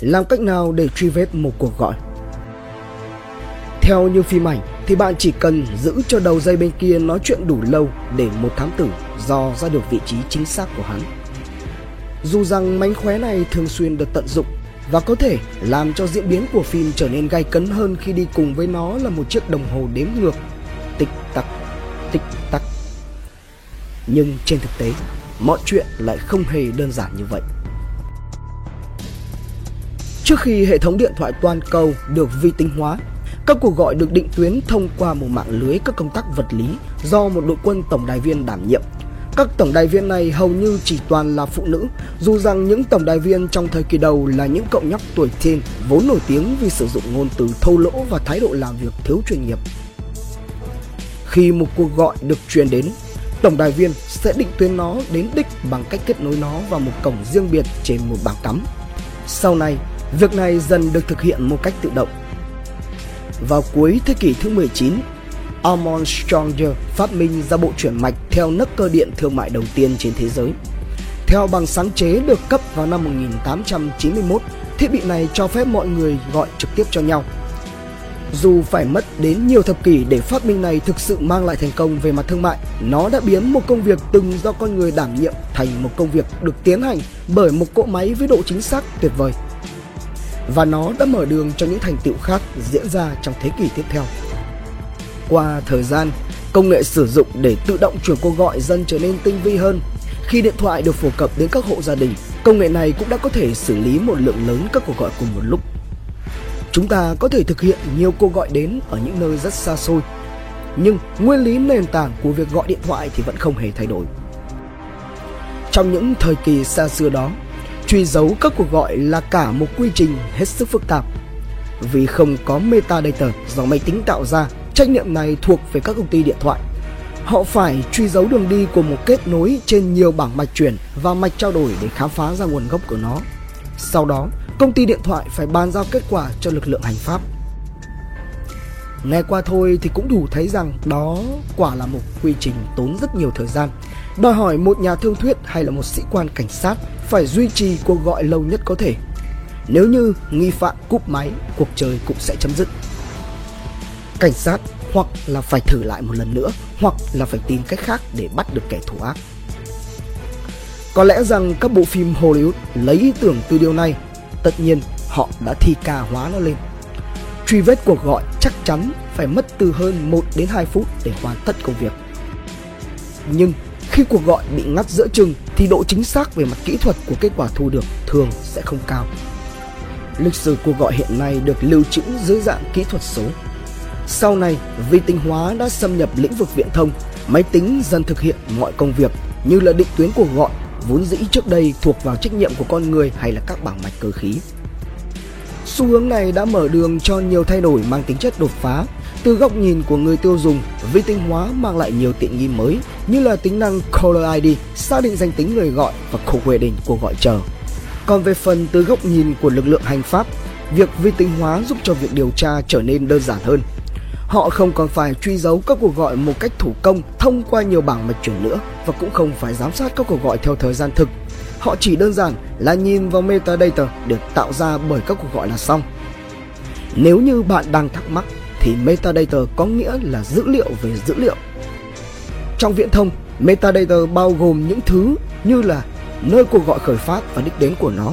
làm cách nào để truy vết một cuộc gọi. Theo như phim ảnh, thì bạn chỉ cần giữ cho đầu dây bên kia nói chuyện đủ lâu để một thám tử dò ra được vị trí chính xác của hắn. Dù rằng mánh khóe này thường xuyên được tận dụng và có thể làm cho diễn biến của phim trở nên gay cấn hơn khi đi cùng với nó là một chiếc đồng hồ đếm ngược, tích tắc tích tắc nhưng trên thực tế, mọi chuyện lại không hề đơn giản như vậy trước khi hệ thống điện thoại toàn cầu được vi tính hóa các cuộc gọi được định tuyến thông qua một mạng lưới các công tác vật lý do một đội quân tổng đài viên đảm nhiệm các tổng đài viên này hầu như chỉ toàn là phụ nữ, dù rằng những tổng đài viên trong thời kỳ đầu là những cậu nhóc tuổi teen vốn nổi tiếng vì sử dụng ngôn từ thô lỗ và thái độ làm việc thiếu chuyên nghiệp. Khi một cuộc gọi được truyền đến, tổng đài viên sẽ định tuyến nó đến đích bằng cách kết nối nó vào một cổng riêng biệt trên một bảng cắm. Sau này, việc này dần được thực hiện một cách tự động. Vào cuối thế kỷ thứ 19, Armand Stronger phát minh ra bộ chuyển mạch theo nấc cơ điện thương mại đầu tiên trên thế giới. Theo bằng sáng chế được cấp vào năm 1891, thiết bị này cho phép mọi người gọi trực tiếp cho nhau. Dù phải mất đến nhiều thập kỷ để phát minh này thực sự mang lại thành công về mặt thương mại, nó đã biến một công việc từng do con người đảm nhiệm thành một công việc được tiến hành bởi một cỗ máy với độ chính xác tuyệt vời. Và nó đã mở đường cho những thành tựu khác diễn ra trong thế kỷ tiếp theo. Qua thời gian, công nghệ sử dụng để tự động chuyển cuộc gọi dần trở nên tinh vi hơn. Khi điện thoại được phổ cập đến các hộ gia đình, công nghệ này cũng đã có thể xử lý một lượng lớn các cuộc gọi cùng một lúc. Chúng ta có thể thực hiện nhiều cuộc gọi đến ở những nơi rất xa xôi, nhưng nguyên lý nền tảng của việc gọi điện thoại thì vẫn không hề thay đổi. Trong những thời kỳ xa xưa đó, truy dấu các cuộc gọi là cả một quy trình hết sức phức tạp. Vì không có metadata do máy tính tạo ra Trách nhiệm này thuộc về các công ty điện thoại. Họ phải truy dấu đường đi của một kết nối trên nhiều bảng mạch chuyển và mạch trao đổi để khám phá ra nguồn gốc của nó. Sau đó, công ty điện thoại phải bàn giao kết quả cho lực lượng hành pháp. Nghe qua thôi thì cũng đủ thấy rằng đó quả là một quy trình tốn rất nhiều thời gian. Đòi hỏi một nhà thương thuyết hay là một sĩ quan cảnh sát phải duy trì cuộc gọi lâu nhất có thể. Nếu như nghi phạm cúp máy, cuộc chơi cũng sẽ chấm dứt cảnh sát hoặc là phải thử lại một lần nữa hoặc là phải tìm cách khác để bắt được kẻ thủ ác. Có lẽ rằng các bộ phim Hollywood lấy ý tưởng từ điều này, tất nhiên họ đã thi ca hóa nó lên. Truy vết cuộc gọi chắc chắn phải mất từ hơn 1 đến 2 phút để hoàn tất công việc. Nhưng khi cuộc gọi bị ngắt giữa chừng thì độ chính xác về mặt kỹ thuật của kết quả thu được thường sẽ không cao. Lịch sử cuộc gọi hiện nay được lưu trữ dưới dạng kỹ thuật số sau này, vi tính hóa đã xâm nhập lĩnh vực viễn thông, máy tính dần thực hiện mọi công việc như là định tuyến cuộc gọi, vốn dĩ trước đây thuộc vào trách nhiệm của con người hay là các bảng mạch cơ khí. Xu hướng này đã mở đường cho nhiều thay đổi mang tính chất đột phá. Từ góc nhìn của người tiêu dùng, vi tính hóa mang lại nhiều tiện nghi mới như là tính năng Caller ID, xác định danh tính người gọi và co-wedding cuộc gọi chờ. Còn về phần từ góc nhìn của lực lượng hành pháp, việc vi tính hóa giúp cho việc điều tra trở nên đơn giản hơn Họ không còn phải truy dấu các cuộc gọi một cách thủ công thông qua nhiều bảng mạch chuyển nữa và cũng không phải giám sát các cuộc gọi theo thời gian thực. Họ chỉ đơn giản là nhìn vào metadata được tạo ra bởi các cuộc gọi là xong. Nếu như bạn đang thắc mắc thì metadata có nghĩa là dữ liệu về dữ liệu. Trong viễn thông, metadata bao gồm những thứ như là nơi cuộc gọi khởi phát và đích đến của nó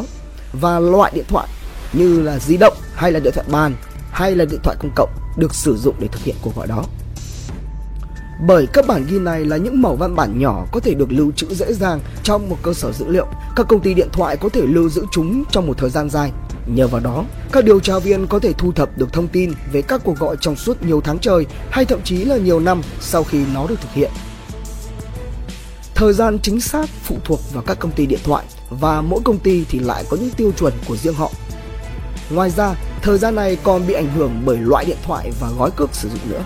và loại điện thoại như là di động hay là điện thoại bàn hay là điện thoại công cộng được sử dụng để thực hiện cuộc gọi đó. Bởi các bản ghi này là những mẫu văn bản nhỏ có thể được lưu trữ dễ dàng trong một cơ sở dữ liệu, các công ty điện thoại có thể lưu giữ chúng trong một thời gian dài. Nhờ vào đó, các điều tra viên có thể thu thập được thông tin về các cuộc gọi trong suốt nhiều tháng trời hay thậm chí là nhiều năm sau khi nó được thực hiện. Thời gian chính xác phụ thuộc vào các công ty điện thoại và mỗi công ty thì lại có những tiêu chuẩn của riêng họ. Ngoài ra, Thời gian này còn bị ảnh hưởng bởi loại điện thoại và gói cước sử dụng nữa.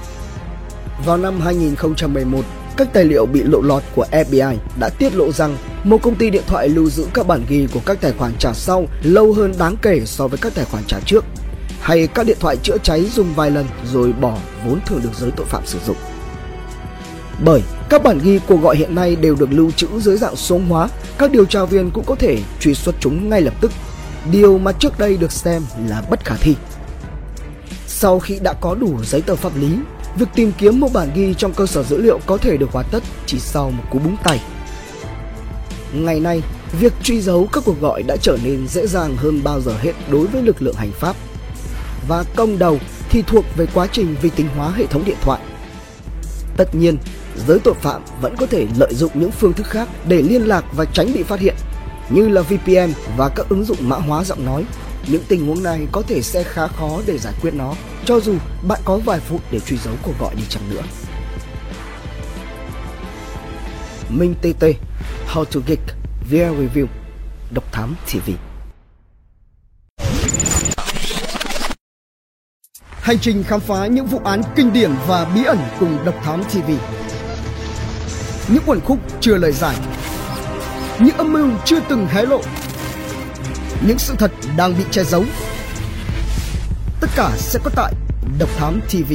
Vào năm 2011, các tài liệu bị lộ lọt của FBI đã tiết lộ rằng một công ty điện thoại lưu giữ các bản ghi của các tài khoản trả sau lâu hơn đáng kể so với các tài khoản trả trước, hay các điện thoại chữa cháy dùng vài lần rồi bỏ vốn thường được giới tội phạm sử dụng. Bởi các bản ghi cuộc gọi hiện nay đều được lưu trữ dưới dạng số hóa, các điều tra viên cũng có thể truy xuất chúng ngay lập tức điều mà trước đây được xem là bất khả thi. Sau khi đã có đủ giấy tờ pháp lý, việc tìm kiếm một bản ghi trong cơ sở dữ liệu có thể được hoàn tất chỉ sau một cú búng tay. Ngày nay, việc truy dấu các cuộc gọi đã trở nên dễ dàng hơn bao giờ hết đối với lực lượng hành pháp. Và công đầu thì thuộc về quá trình vi tính hóa hệ thống điện thoại. Tất nhiên, giới tội phạm vẫn có thể lợi dụng những phương thức khác để liên lạc và tránh bị phát hiện, như là VPN và các ứng dụng mã hóa giọng nói. Những tình huống này có thể sẽ khá khó để giải quyết nó, cho dù bạn có vài phút để truy dấu cuộc gọi đi chăng nữa. Minh TT How to Geek VR Review Độc Thám TV Hành trình khám phá những vụ án kinh điển và bí ẩn cùng Độc Thám TV Những quần khúc chưa lời giải. Những âm mưu chưa từng hé lộ. Những sự thật đang bị che giấu. Tất cả sẽ có tại Độc Thám TV